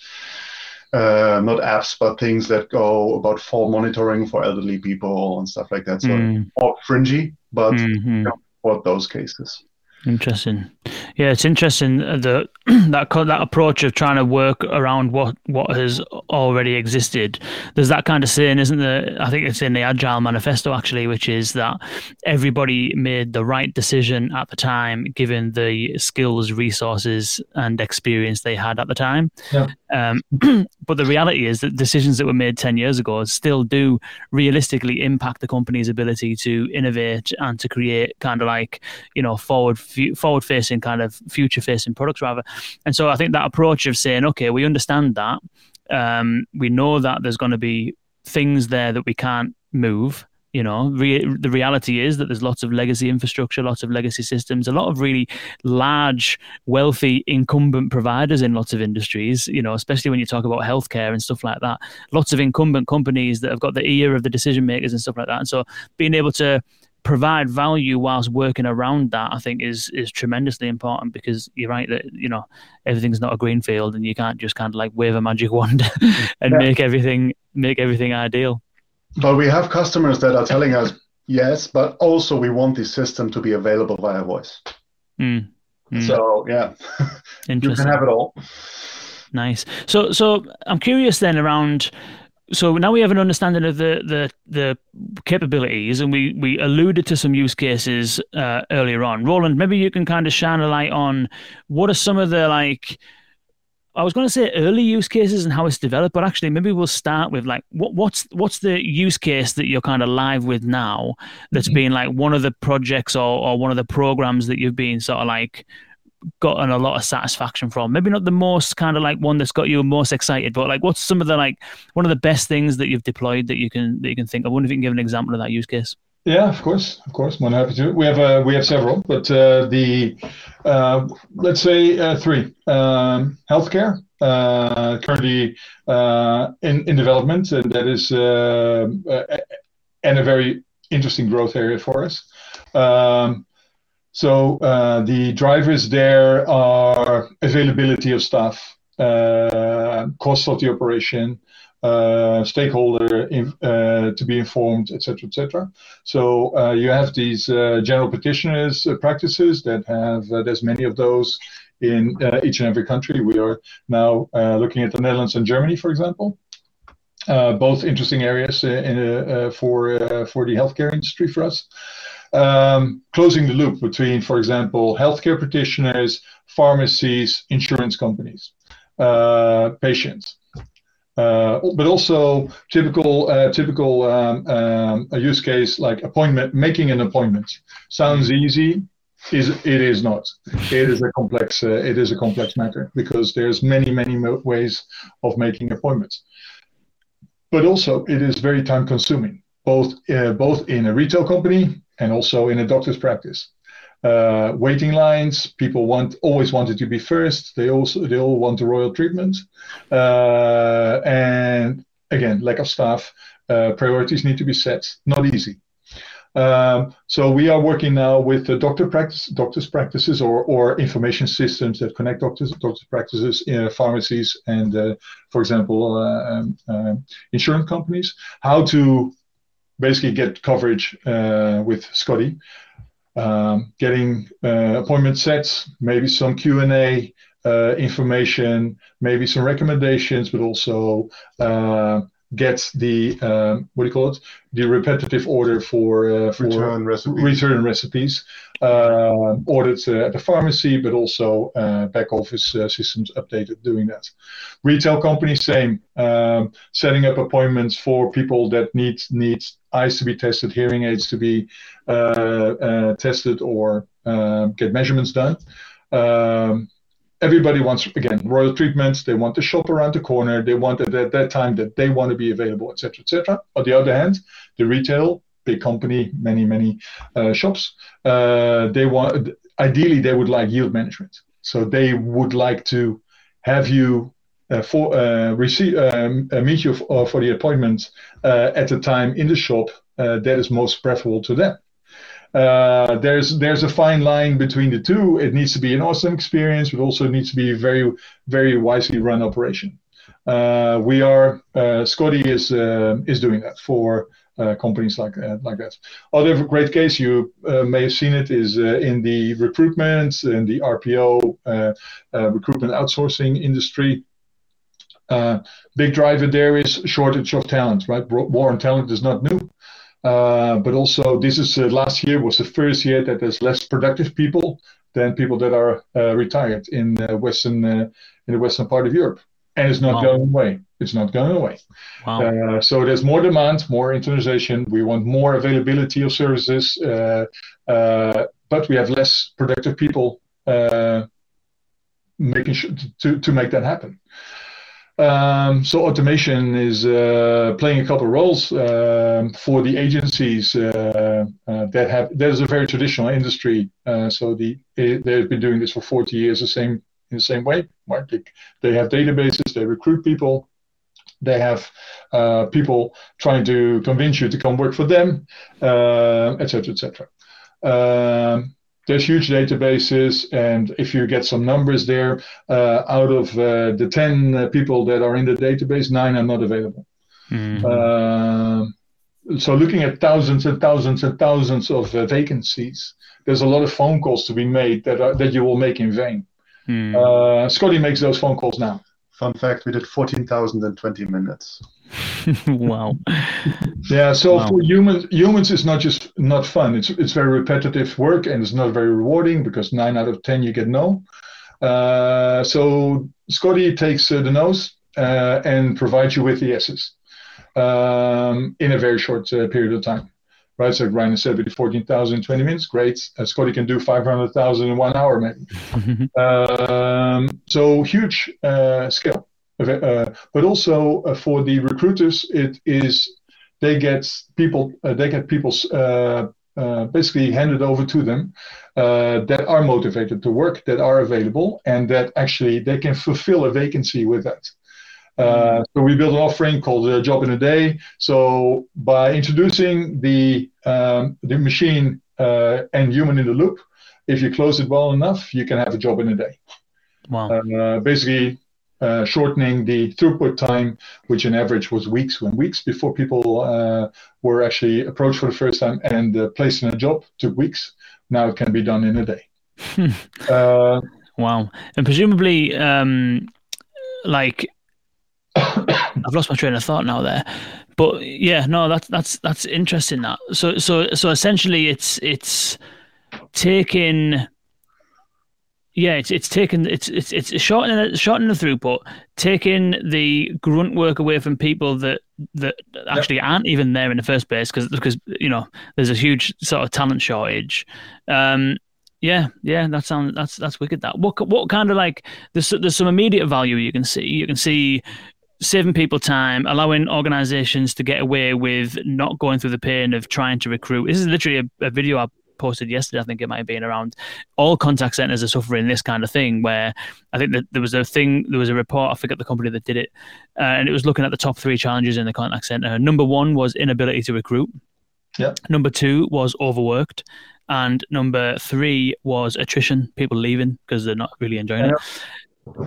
uh, not apps, but things that go about fall monitoring for elderly people and stuff like that. So mm. more fringy, but mm-hmm. for those cases. Interesting. Yeah, it's interesting uh, that that that approach of trying to work around what what has already existed. There's that kind of saying, isn't there? I think it's in the Agile Manifesto actually, which is that everybody made the right decision at the time, given the skills, resources, and experience they had at the time. Yeah. Um, but the reality is that decisions that were made ten years ago still do realistically impact the company's ability to innovate and to create kind of like you know forward forward facing kind of future facing products rather. And so I think that approach of saying, okay, we understand that, um, we know that there's going to be things there that we can't move. You know, re- the reality is that there's lots of legacy infrastructure, lots of legacy systems, a lot of really large, wealthy incumbent providers in lots of industries. You know, especially when you talk about healthcare and stuff like that. Lots of incumbent companies that have got the ear of the decision makers and stuff like that. And so, being able to provide value whilst working around that, I think is is tremendously important because you're right that you know everything's not a green field and you can't just kind of like wave a magic wand and yeah. make everything make everything ideal. But we have customers that are telling us yes, but also we want the system to be available via voice. Mm. Mm. So yeah, you can have it all. Nice. So so I'm curious then around so now we have an understanding of the the, the capabilities, and we we alluded to some use cases uh, earlier on. Roland, maybe you can kind of shine a light on what are some of the like. I was going to say early use cases and how it's developed, but actually maybe we'll start with like what what's what's the use case that you're kind of live with now that's mm-hmm. been like one of the projects or, or one of the programs that you've been sort of like gotten a lot of satisfaction from? Maybe not the most kind of like one that's got you most excited, but like what's some of the like one of the best things that you've deployed that you can that you can think? I wonder if you can give an example of that use case. Yeah, of course, of course. More happy to. We have uh, we have several, but uh, the uh, let's say uh, three. Um, healthcare uh, currently uh, in in development, and that is uh, and a very interesting growth area for us. Um, so uh, the drivers there are availability of staff, uh, cost of the operation, uh, stakeholder in, uh, to be informed, etc., etc. So uh, you have these uh, general practitioners practices that have there's many of those in each and every country. We are now looking at the Netherlands and Germany, for example. both interesting areas in, for for the healthcare industry for us um, closing the loop between, for example, healthcare practitioners, pharmacies, insurance companies, uh, patients. Uh, but also typical uh, typical um, um, a use case like appointment making an appointment. Sounds easy is it is not. It is a complex uh, it is a complex matter because there's many many ways of making appointments. But also it is very time consuming both uh, both in a retail company and also in a doctor's practice. Uh, waiting lines, people want always wanted to be first. They also they all want the royal treatment, uh, and again, lack of staff. Uh, priorities need to be set. Not easy. Um, so we are working now with the doctor practice, doctors' practices, or, or information systems that connect doctors, doctors' practices, uh, pharmacies, and, uh, for example, uh, um, uh, insurance companies. How to basically get coverage uh, with Scotty, um, getting uh, appointment sets, maybe some Q and A uh, information, maybe some recommendations, but also uh, get the um, what do you call it? The repetitive order for uh, for return recipes, return recipes uh, ordered uh, at the pharmacy, but also uh, back office uh, systems updated doing that. Retail companies same, um, setting up appointments for people that need need eyes to be tested, hearing aids to be uh, tested, or get measurements done. Um, everybody wants again royal treatments. They want to shop around the corner. They want it at that time that they want to be available etc etc on the other hand the retail big company many many uh, shops uh, they want ideally they would like yield management. So they would like to have you uh, for uh, receive um, uh, meet you f- uh, for the appointment at the time in the shop that is most preferable to them uh, there's there's a fine line between the two. It needs to be an awesome experience, but also needs to be a very very wisely run operation. Uh, we are uh, Scotty is uh, is doing that for uh, companies like like that. Other great case you may have seen it is in the recruitment and the RPO recruitment outsourcing industry. big driver there is shortage of talent, right? War on talent is not new. Uh, but also, this is uh, last year was the first year that there's less productive people than people that are uh, retired in western in the western part of Europe, and it's not wow. going away. It's not going away. Wow. so there's more demand, more internationalization. We want more availability of services, but we have less productive people making sure to, to make that happen. Um, so automation is uh, playing a couple of roles um, for the agencies uh, uh, that have. That is a very traditional industry, uh, so the they've been doing this for 40 years, the same in the same way. Right? They, they have databases, they recruit people, they have uh, people trying to convince you to come work for them, etc., uh, etc. Et um, there's huge databases, and if you get some numbers there, uh, out of uh, the 10 uh, people that are in the database, nine are not available. Mm-hmm. so looking at thousands and thousands and thousands of uh, vacancies, there's a lot of phone calls to be made that are, that you will make in vain. Mm. Scotty makes those phone calls now. Fun fact: we did 14,020 minutes. wow. Yeah. So Wow. for humans, humans is not just not fun. It's it's very repetitive work and it's not very rewarding because nine out of ten you get no. Uh, so Scotty takes uh, the no's uh, and provides you with the yeses um, in a very short uh, period of time. Right, so Ryan said with the 14,000 in 20 minutes, great. Uh, Scotty can do 500,000 in one hour, maybe. Um, so huge uh, scale. Uh, but also uh, for the recruiters, it is they get people uh, they get people uh, uh, basically handed over to them uh, that are motivated to work, that are available, and that actually they can fulfill a vacancy with that. Uh, so we built an offering called uh, Job in a Day. So by introducing the um, the machine uh, and human in the loop, if you close it well enough, you can have a job in a day. wow. Uh, basically, uh, shortening the throughput time, which on average was weeks, when weeks before people uh, were actually approached for the first time and uh, placed in a job took weeks. Now it can be done in a day. Uh, Wow. And presumably, um, like, I've lost my train of thought now there. But yeah, no, that's that's that's interesting. That so so so essentially, it's it's taking. Yeah, it's it's taking it's it's it's shortening shortening the throughput, taking the grunt work away from people that that actually aren't even there in the first place because because you know there's a huge sort of talent shortage. Um, yeah, yeah, that sounds that's that's wicked. That what what kind of like there's there's some immediate value you can see. You can see saving people time, allowing organizations to get away with not going through the pain of trying to recruit. This is literally a, a video I posted yesterday. I think it might have been around all contact centers are suffering this kind of thing. Where I think that there was a thing, there was a report. I forget the company that did it, uh, and it was looking at the top three challenges in the contact center. Number one was inability to recruit. Yeah. Number two was overworked. And number three was attrition, people leaving because they're not really enjoying it.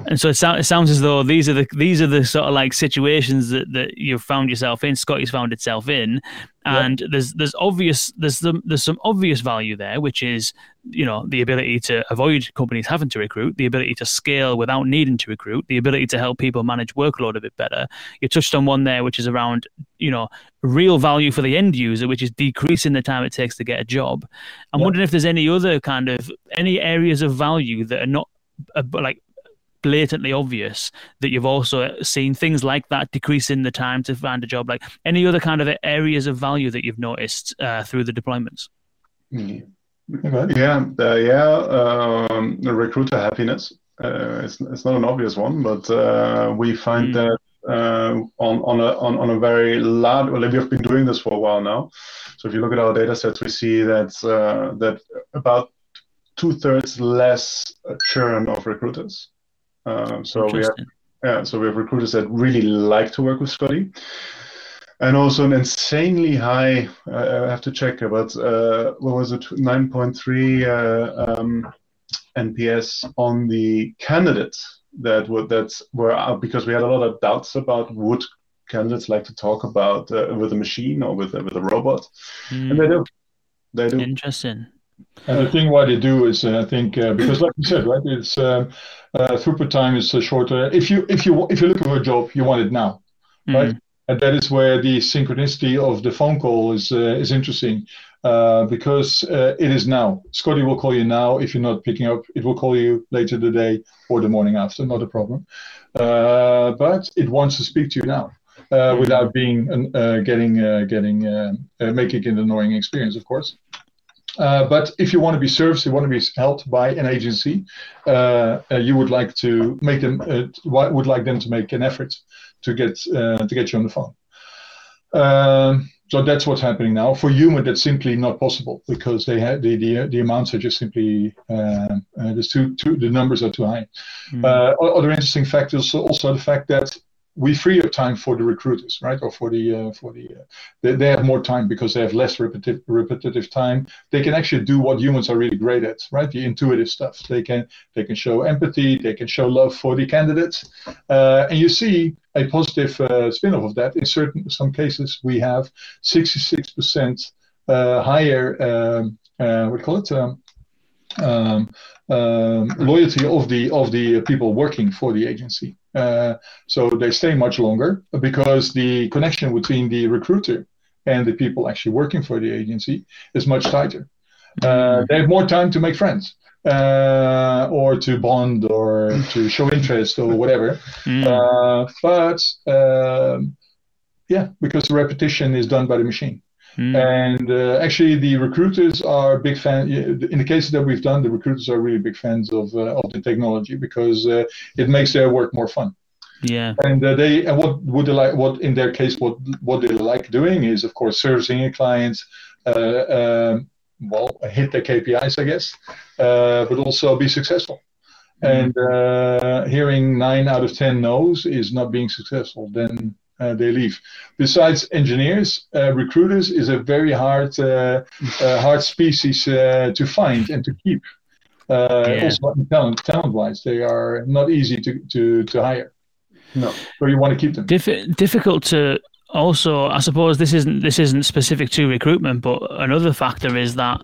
And so it, sounds it sounds as though these are the these are the sort of like situations that, that you've found yourself in. Scotty's found itself in, and there's there's obvious there's some there's some obvious value there, which is you know the ability to avoid companies having to recruit, the ability to scale without needing to recruit, the ability to help people manage workload a bit better. You touched on one there, which is around you know real value for the end user, which is decreasing the time it takes to get a job. I'm Yeah. wondering if there's any other kind of any areas of value that are not uh, like blatantly obvious that you've also seen things like that decreasing the time to find a job like any other kind of areas of value that you've noticed uh, through the deployments Yeah, okay. yeah, uh, yeah. Um, the recruiter happiness. Uh, it's it's not an obvious one, but uh, we find Mm. that uh, on on a on, on a very large. Well, we have been doing this for a while now. So if you look at our data sets, we see that uh, that about two thirds less churn of recruiters. Um, so we have yeah, so we have recruiters that really like to work with Scotty. And also an insanely high, uh, I have to check, but uh, what was it, 9.3 uh, um, NPS on the candidates that would that's were because we had a lot of doubts about would candidates like to talk about uh, with a machine or with a, with a robot, and they Mm, do, they do. interesting And the thing why they do is, uh, I think, uh, because like you said, right, it's um, uh, throughput time is uh, shorter. If you if you if you're looking for a job, you want it now, right? Mm, And that is where the synchronicity of the phone call is uh, is interesting, uh, because uh, it is now. Scotty will call you now. If you're not picking up, it will call you later the day or the morning after. Not a problem. Uh, but it wants to speak to you now. Uh, without being uh, getting uh, getting making it an annoying experience, of course. Uh, but if you want to be serviced, you want to be helped by an agency, uh, uh, you would like to make them uh, would like them to make an effort to get uh, to get you on the phone. Um, so that's what's happening now. For human, that's simply not possible because they have the the, the amounts are just simply uh, uh, there's too, too the numbers are too high. mm, Uh, other interesting factors also the fact that we free up time for the recruiters, right? Or for the uh, for the uh, they, they have more time because they have less repetitive repetitive time. They can actually do what humans are really great at, right? The intuitive stuff. They can they can show empathy. They can show love for the candidates, uh, and you see a positive uh, spin-off of that. In certain some cases, we have 66% uh, higher um, uh, what call it. Um, um, um, loyalty of the of the people working for the agency. Uh, so they stay much longer because the connection between the recruiter and the people actually working for the agency is much tighter. Uh, they have more time to make friends uh, or to bond or to show interest or whatever. Mm. Uh, but um, yeah, because the repetition is done by the machine. Mm. And uh, actually, the recruiters are big fans. In the cases that we've done, the recruiters are really big fans of uh, of the technology because uh, it makes their work more fun. Yeah. And uh, they and what would they like? What in their case, what what they like doing is, of course, servicing a client. Uh, um, well, hit their KPIs, I guess, uh, but also be successful. And uh, hearing nine out of ten no's is not being successful. Then uh, they leave. Besides engineers, uh, recruiters is a very hard, uh, uh, hard species uh, to find and to keep. Uh, Yeah. Also, talent, talent-wise, they are not easy to, to, to hire. No. So you want to keep them. Dif- difficult to also i suppose this isn't this isn't specific to recruitment but another factor is that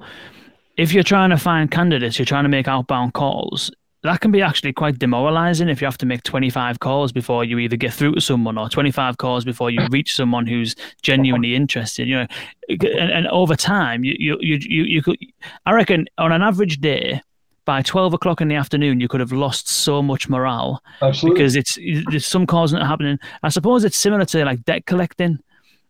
if you're trying to find candidates you're trying to make outbound calls that can be actually quite demoralizing if you have to make 25 calls before you either get through to someone or 25 calls before you reach someone who's genuinely interested you know and, and over time you, you you you you could i reckon on an average day by 12 o'clock in the afternoon you could have lost so much morale Absolutely. because it's there's some calls not happening. I suppose it's similar to like debt collecting.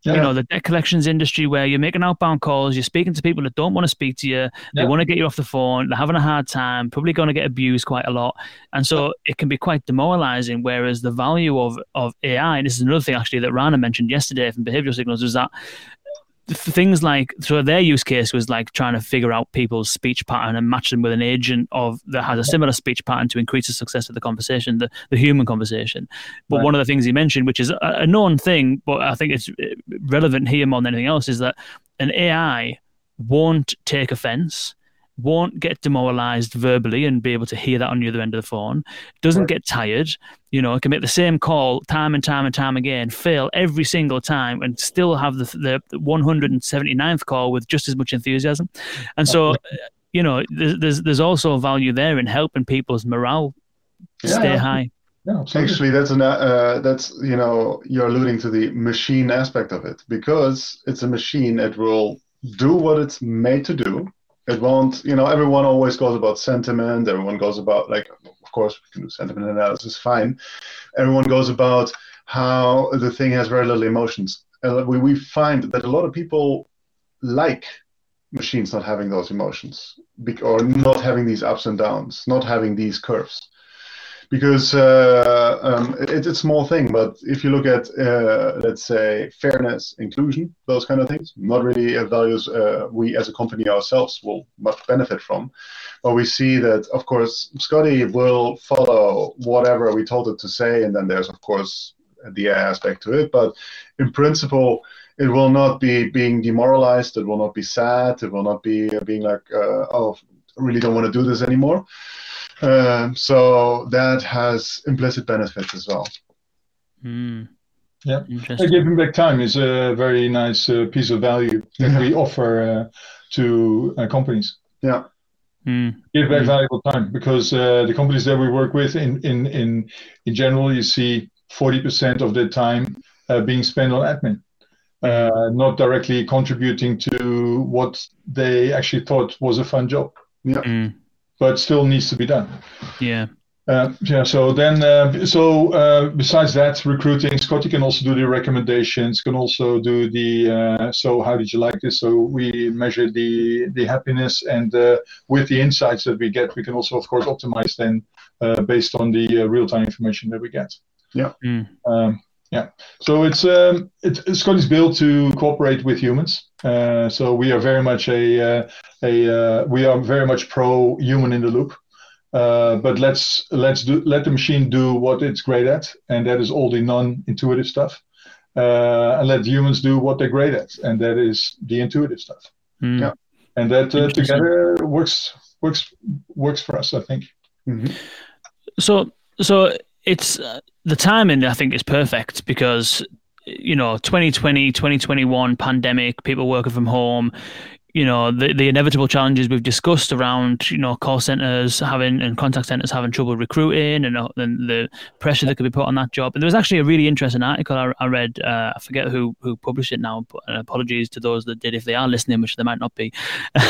Yeah. You know, the debt collections industry where you're making outbound calls, you're speaking to people that don't want to speak to you, they Yeah. want to get you off the phone, they're having a hard time, probably going to get abused quite a lot. And so it can be quite demoralizing. Whereas the value of, of AI, and this is another thing actually that Rana mentioned yesterday from behavioral signals, was that th- things like so their use case was like trying to figure out people's speech pattern and match them with an agent of that has a similar speech pattern to increase the success of the conversation the, the human conversation but Right. one of the things he mentioned which is a, a known thing but i think it's uh, relevant here more than anything else is that an ai won't take offense won't get demoralized verbally and be able to hear that on the other end of the phone doesn't Right. get tired you know, can make the same call time and time and time again, fail every single time, and still have the the 179th call with just as much enthusiasm. And so, uh, you know, there's there's, there's also value there in helping people's morale Yeah, stay yeah. high. Yeah. Actually, that's an uh, that's you know you're alluding to the machine aspect of it because it's a machine. It will do what it's made to do. It won't, you know, everyone always goes about sentiment. Everyone goes about like, of course, we can do sentiment analysis, fine. Everyone goes about how the thing has very little emotions. Uh, we we find that a lot of people like machines not having those emotions or not having these ups and downs, not having these curves because uh, um, it, it's a small thing. But if you look at, uh, let's say, fairness, inclusion, those kind of things, not really values uh, we as a company ourselves will much benefit from. But we see that, of course, Scotty will follow whatever we told it to say, and then there's, of course, the aspect to it. But in principle, it will not be being demoralized. It will not be sad. It will not be being like, uh, oh, really don't want to do this anymore. Um, so that has implicit benefits as well. Mm. Yeah. Uh, Giving back time is a very nice uh, piece of value that Yeah. we offer uh, to uh, companies. Yeah. Mm. Give back Mm. valuable time because uh, the companies that we work with, in in in in general, you see 40% of their time uh, being spent on admin, uh, not directly contributing to what they actually thought was a fun job, Mm. but still needs to be done. Yeah. Uh, yeah. So then, uh, so uh, besides that, recruiting, Scotty can also do the recommendations. Can also do the. Uh, so how did you like this? So we measure the the happiness, and uh, with the insights that we get, we can also, of course, optimize then uh, based on the uh, real time information that we get. Mm. Um, yeah. So it's um, it's Scotty's built to cooperate with humans. Uh, so we are very much a uh, a uh, we are very much pro human in the loop. Uh, but let's let's do let the machine do what it's great at, and that is all the non-intuitive stuff. Uh, and let humans do what they're great at, and that is the intuitive stuff. Mm. Yeah. And that uh, together works works works for us, I think. Mhm. So, so it's uh, the timing. I think is perfect because you know 2020, 2021 pandemic, people working from home. You know the, the inevitable challenges we've discussed around you know call centers having and contact centers having trouble recruiting and, uh, and the pressure that could be put on that job. And there was actually a really interesting article i, I read uh, i forget who who published it now but apologies to those that did if they are listening which they might not be.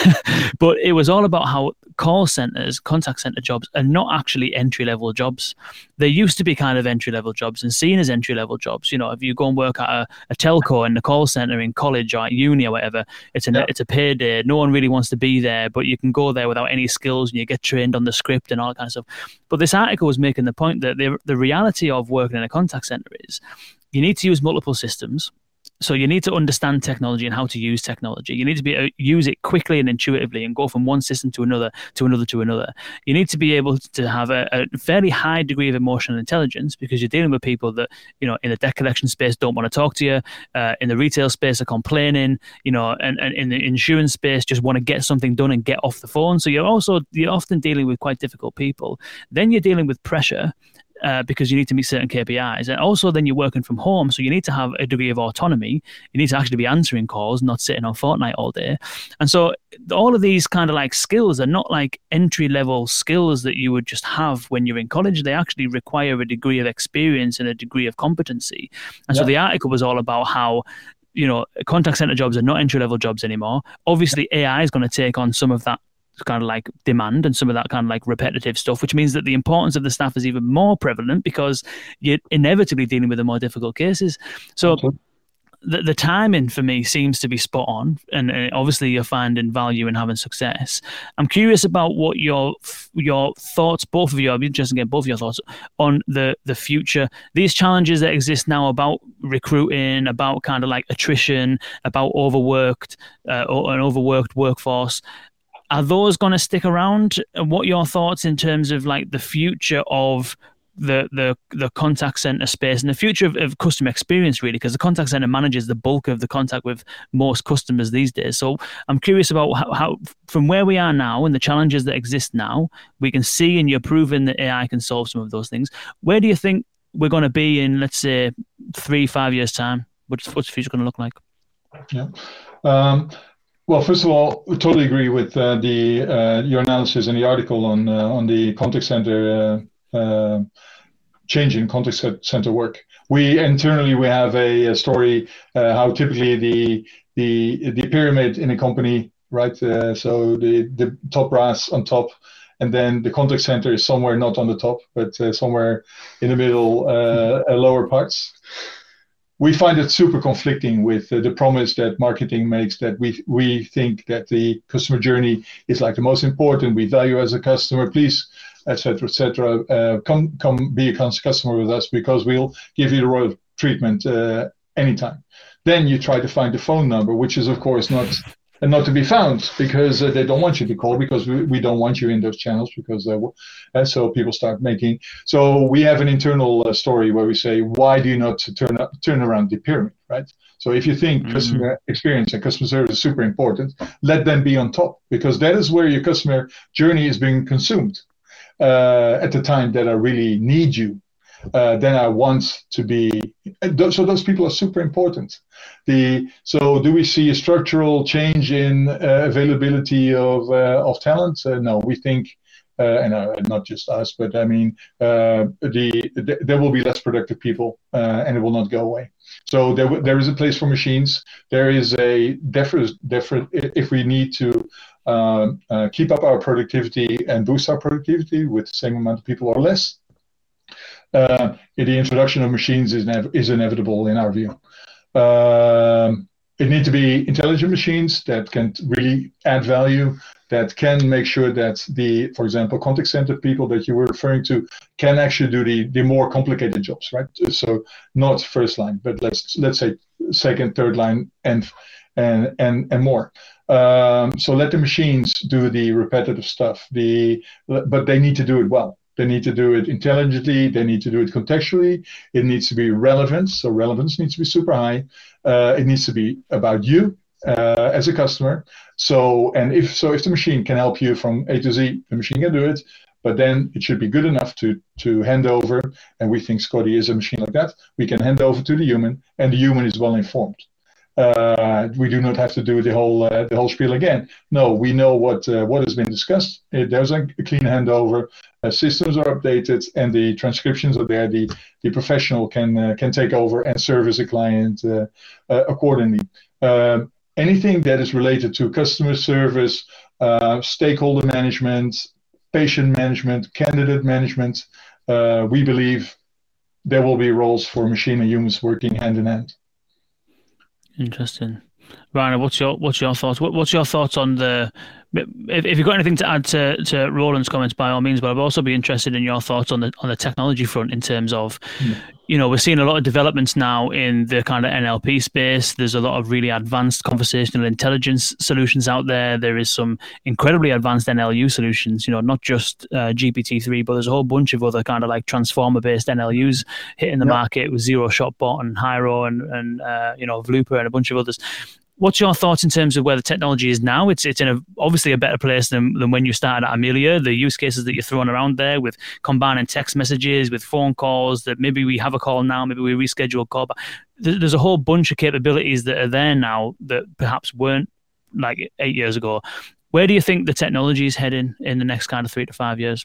But it was all about how call centers contact center jobs are not actually entry level jobs. They used to be kind of entry level jobs and seen as entry level jobs. You know if you go and work at a, a telco in the call center in college or at uni or whatever it's an yeah. it's a paid day. No one really wants to be there, but you can go there without any skills and you get trained on the script and all that kind of stuff. But this article was making the point that the, the reality of working in a contact center is you need to use multiple systems so you need to understand technology and how to use technology. You need to be uh, use it quickly and intuitively, and go from one system to another, to another, to another. You need to be able to have a, a fairly high degree of emotional intelligence because you're dealing with people that you know in the debt collection space don't want to talk to you, uh, in the retail space are complaining, you know, and, and in the insurance space just want to get something done and get off the phone. So you're also you're often dealing with quite difficult people. Then you're dealing with pressure uh, because you need to meet certain KPIs. And also, then you're working from home, so you need to have a degree of autonomy. You need to actually be answering calls, not sitting on Fortnite all day. And so, all of these kind of like skills are not like entry level skills that you would just have when you're in college. They actually require a degree of experience and a degree of competency. And yeah. so, the article was all about how you know, contact center jobs are not entry level jobs anymore. Obviously, AI is going to take on some of that kind of like demand and some of that kind of like repetitive stuff, which means that the importance of the staff is even more prevalent because you're inevitably dealing with the more difficult cases. So. Okay. The, the timing for me seems to be spot on, and, and obviously you're finding value in having success. I'm curious about what your your thoughts, both of you. I'd be interested in get both of your thoughts on the the future. These challenges that exist now about recruiting, about kind of like attrition, about overworked uh, or an overworked workforce are those going to stick around? What your thoughts in terms of like the future of the the the contact center space and the future of, of customer experience really? Because the contact center manages the bulk of the contact with most customers these days. So i'm curious about how, how, from where we are now and the challenges that exist now we can see and you're proving that ai can solve some of those things. Where do you think we're going to be in let's say three five years time? What's what's the future going to look like? Yeah. Um, well, first of all, we totally agree with uh, the uh, your analysis in the article on uh, on the contact center uh, uh, change in contact center work. We internally we have a, a story uh, how typically the the the pyramid in a company, right? so the the top brass on top, and then the contact center is somewhere not on the top, but somewhere in the middle, lower parts we find it super conflicting with uh, the promise that marketing makes that we we think that the customer journey is like the most important. We value as a customer, please, etc., etc. Uh, come come be a customer with us because we'll give you the royal treatment uh, anytime. Then you try to find the phone number, which is of course not and not to be found because uh, they don't want you to call because we, we don't want you in those channels because uh, and so people start making so we have an internal uh, story where we say why do you not turn up, turn around the pyramid right so if you think mm-hmm. customer experience and customer service is super important let them be on top because that is where your customer journey is being consumed uh, at the time that I really need you uh, then I want to be. So those people are super important. The so do we see a structural change in uh, availability of uh, of talent? Uh, no, we think. Uh, and uh, not just us, but I mean, the, the, there will be less productive people, and it will not go away. So there, there is a place for machines. There is a different, different. If we need to um, keep up our productivity and boost our productivity with the same amount of people or less, the introduction of machines is, nev- is inevitable in our view. Um, it need to be intelligent machines that can really add value, that can make sure that the, for example, contact center people that you were referring to can actually do the, the more complicated jobs, right? So not first line, but let's let's say second, third line, and and and and more. Um, so let the machines do the repetitive stuff. The but they need to do it well. They need to do it intelligently. They need to do it contextually. It needs to be relevant. So relevance needs to be super high. Uh, it needs to be about you uh, as a customer. So and if so, if the machine can help you from A to Z, the machine can do it. But then it should be good enough to to hand over. And we think Scotty is a machine like that. We can hand over to the human, and the human is well informed. uh, we do not have to do the whole uh, the whole spiel again. No, we know what uh, what has been discussed. there's a clean handover. Uh, systems are updated, and the transcriptions are there. The the professional can uh, can take over and service a client uh, accordingly. Um, anything that is related to customer service, stakeholder management, patient management, candidate management, we believe there will be roles for machine and humans working hand in hand. Interesting. Rainer, what's your what's your thoughts? What, what's your thoughts on the? If, if you've got anything to add to, to Roland's comments, by all means. But I'd also be interested in your thoughts on the on the technology front in terms of, mm you know, we're seeing a lot of developments now in the kind of NLP space. There's a lot of really advanced conversational intelligence solutions out there. There is some incredibly advanced NLU solutions, you know, not just uh, GPT-3, but there's a whole bunch of other kind of like transformer-based NLUs hitting the yep. market with Zero Shot Bot and Hiero and, and uh, you know, Vlooper and a bunch of others what's your thoughts in terms of where the technology is now? It's it's in a obviously a better place than, than when you started at Amelia. The use cases that you're throwing around there with combining text messages with phone calls that maybe we have a call now, maybe we reschedule a call. But there's a whole bunch of capabilities that are there now that perhaps weren't like eight years ago. Where do you think the technology is heading in the next kind of three to five years?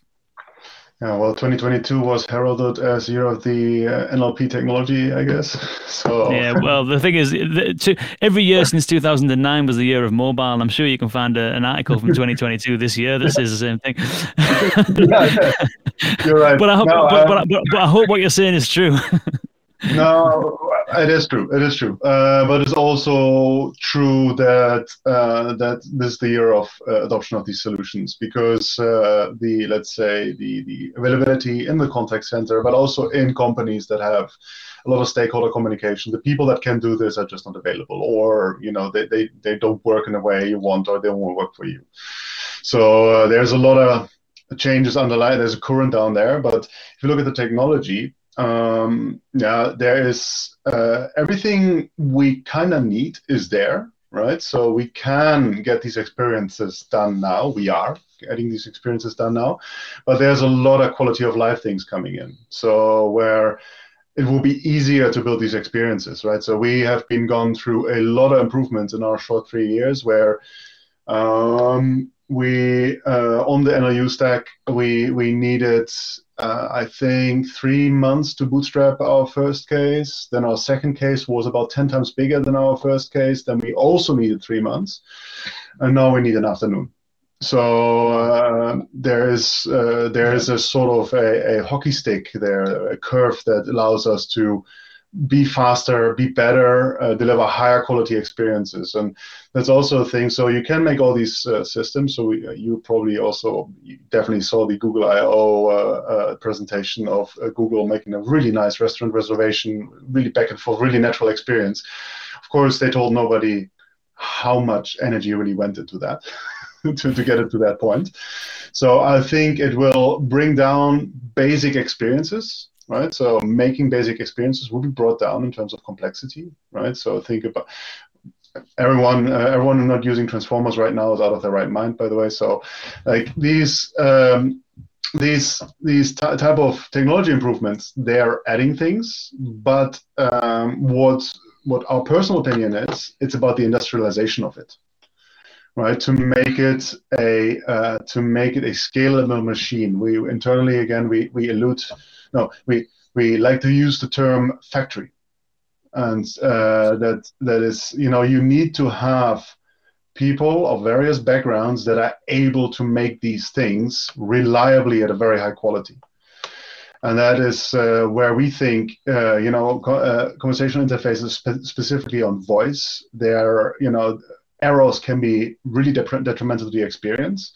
Yeah, well, 2022 was heralded as year of the uh, NLP technology, I guess. So yeah, well, the thing is, the, to, every year since 2009 was the year of mobile. I'm sure you can find a, an article from 2022 this year that says the same thing. yeah, You're right. But I hope, no, but, um, but, but, but I hope what you're saying is true. No, it is true. It is true. Uh, but it's also true that uh, that this is the year of uh, adoption of these solutions because uh, the let's say the the availability in the contact center, but also in companies that have a lot of stakeholder communication, the people that can do this are just not available, or you know they they, they don't work in the way you want, or they won't work for you. So uh, there's a lot of changes underlying. There's a current down there, but if you look at the technology um, yeah, there is uh, everything we kind of need is there, right? So we can get these experiences done now. We are getting these experiences done now, but there's a lot of quality of life things coming in. So where it will be easier to build these experiences, right? So we have been gone through a lot of improvements in our short three years where um, we uh, on the NLU stack we we needed uh, I think three months to bootstrap our first case. Then our second case was about ten times bigger than our first case. Then we also needed three months, and now we need an afternoon. So uh, there is uh, there is a sort of a, a hockey stick there, a curve that allows us to be faster, be better, uh, deliver higher quality experiences, and that's also a thing. So you can make all these uh, systems. So we, uh, you probably also definitely saw the Google I/O uh, uh, presentation of uh, Google making a really nice restaurant reservation, really back and forth, really natural experience. Of course, they told nobody how much energy really went into that to, to get it to that point. So I think it will bring down basic experiences right? So making basic experiences will be brought down in terms of complexity, right? So think about everyone uh, everyone not using transformers right now is out of their right mind by the way so like these um, these these t- type of technology improvements they're adding things but um, what what our personal opinion is it's about the industrialization of it right to make it a uh, to make it a scalable machine we internally again we we allude no, we we like to use the term factory, and uh, that that is you know you need to have people of various backgrounds that are able to make these things reliably at a very high quality. And that is uh, where we think, uh, you know, co- uh, conversational interfaces spe- specifically on voice, there, you know, errors can be really detrimental to the experience.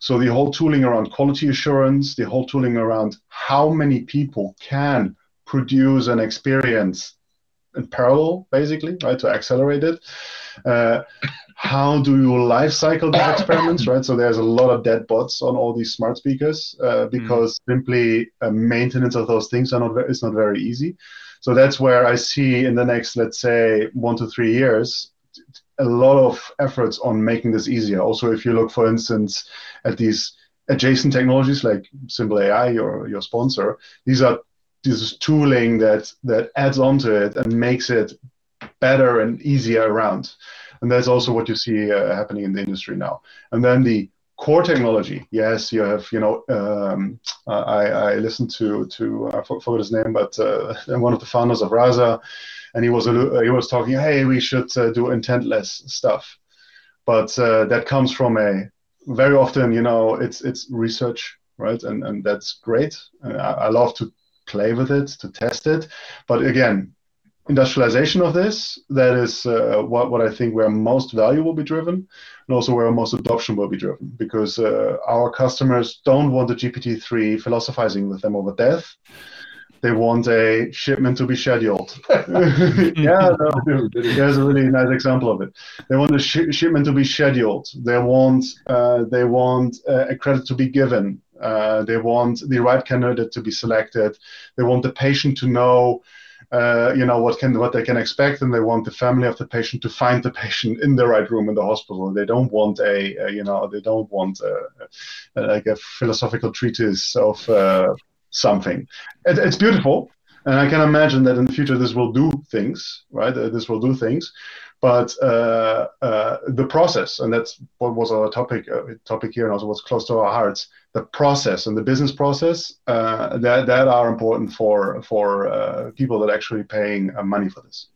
So the whole tooling around quality assurance, the whole tooling around how many people can produce an experience in parallel, basically, right, to accelerate it. Uh, how do you life cycle these experiments, right? So there's a lot of dead bots on all these smart speakers uh, because mm. simply uh, maintenance of those things are not is not very easy. So that's where I see in the next, let's say, one to three years, a lot of efforts on making this easier. Also, if you look, for instance, at these adjacent technologies like Symbl AI, your your sponsor, these are this is tooling that that adds onto it and makes it better and easier around. And that's also what you see uh, happening in the industry now. And then the core technology, yes, you have, you know, um, I, I listened to to I forgot his name, but uh, one of the founders of Rasa, and he was he was talking, hey, we should uh, do intentless stuff, but uh, that comes from a very often, you know, it's it's research, right, and and that's great. I, I love to play with it, to test it, but again, industrialization of this, that is uh, what, what I think where most value will be driven and also where most adoption will be driven because uh, our customers don't want the GPT-3 philosophizing with them over death. They want a shipment to be scheduled. yeah, no, there's a really nice example of it. They want a sh- shipment to be scheduled. They want uh, they want uh, a credit to be given. Uh, they want the right candidate to be selected. They want the patient to know uh, you know what can what they can expect, and they want the family of the patient to find the patient in the right room in the hospital. They don't want a, a you know they don't want a, a, like a philosophical treatise of uh, something. It, it's beautiful, and I can imagine that in the future this will do things, right? Uh, this will do things, but uh, uh, the process, and that's what was our topic uh, topic here, and also what's close to our hearts. The process and the business process uh, that that are important for for uh, people that are actually paying uh, money for this.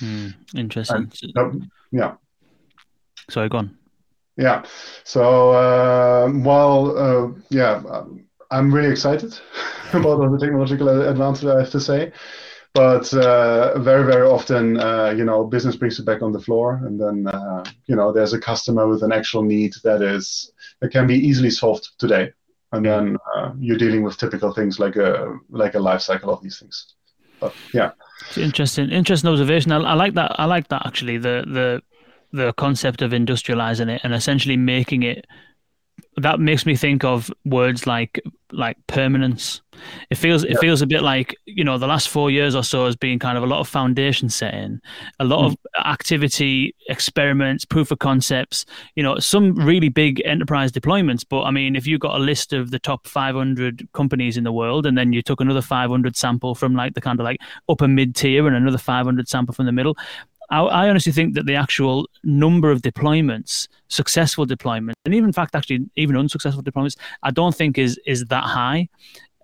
Mm, interesting. And, yeah. Sorry, go on. Yeah. So well, yeah, I'm really excited about all the technological advances. I have to say but uh, very very often uh, you know business brings it back on the floor and then uh, you know there's a customer with an actual need that is that can be easily solved today and then uh, you're dealing with typical things like a like a life cycle of these things. But yeah. It's interesting interesting observation. I, I like that i like that actually the the the concept of industrializing it and essentially making it that makes me think of words like like permanence. It feels it yeah. feels a bit like you know the last four years or so has been kind of a lot of foundation setting, a lot mm. of activity, experiments, proof of concepts. You know, some really big enterprise deployments. But I mean, if you got a list of the top 500 companies in the world, and then you took another 500 sample from like the kind of like upper mid tier and another 500 sample from the middle, I, I, honestly think that the actual number of deployments, successful deployments, and even in fact, actually even unsuccessful deployments, I don't think is is that high.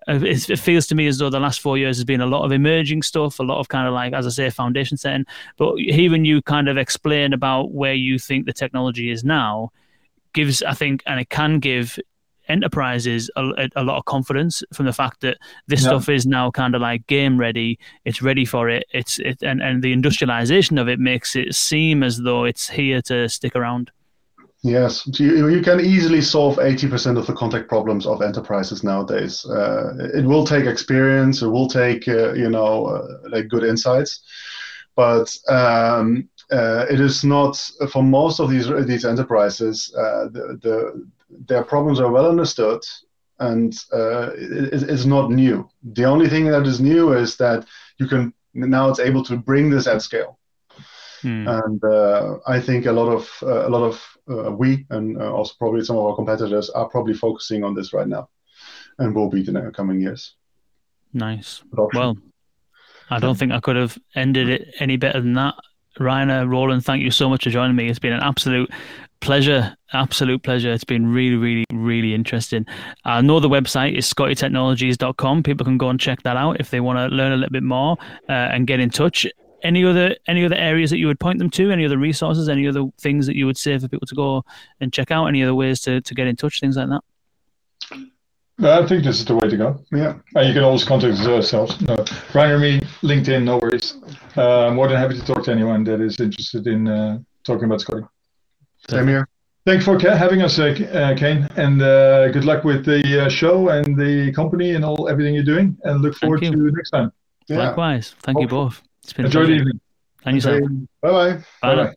Uh, it, feels to me as though the last four years has been a lot of emerging stuff, a lot of kind of like, as I say, foundation setting. But hearing you kind of explain about where you think the technology is now gives, I think, and it can give enterprises a, a, lot of confidence from the fact that this yeah. stuff is now kind of like game ready. It's ready for it. It's it and, and the industrialization of it makes it seem as though it's here to stick around. Yes, you, you can easily solve 80% of the contact problems of enterprises nowadays. Uh, it will take experience. It will take uh, you know uh, like good insights, but um, uh, it is not for most of these these enterprises. Uh, the, the their problems are well understood and uh, it, it's not new. The only thing that is new is that you can now it's able to bring this at scale. Hmm. And uh, I think a lot of uh, a lot of uh, we and uh, also probably some of our competitors are probably focusing on this right now, and will be in the coming years. Nice. Adoption. Well, I don't think I could have ended it any better than that. Rainer, Roland, thank you so much for joining me. It's been an absolute pleasure, absolute pleasure. It's been really, really, really interesting. I know the website is scottytechnologies.com. People can go and check that out if they want to learn a little bit more uh, and get in touch. Any other any other areas that you would point them to? Any other resources? Any other things that you would say for people to go and check out? Any other ways to, to get in touch? Things like that. I think this is the way to go. Yeah, and you can always contact us ourselves. No, Rainer, me, LinkedIn, no worries. Uh, more than happy to talk to anyone that is interested in uh, talking about Scotty. Same here. Thanks for having us, uh, uh, Kane, and uh, good luck with the uh, show and the company and all everything you're doing. And look forward to next time. Yeah. Likewise. Thank Hopefully. you both. It's been enjoy the evening. Thank you, Bye bye. Bye.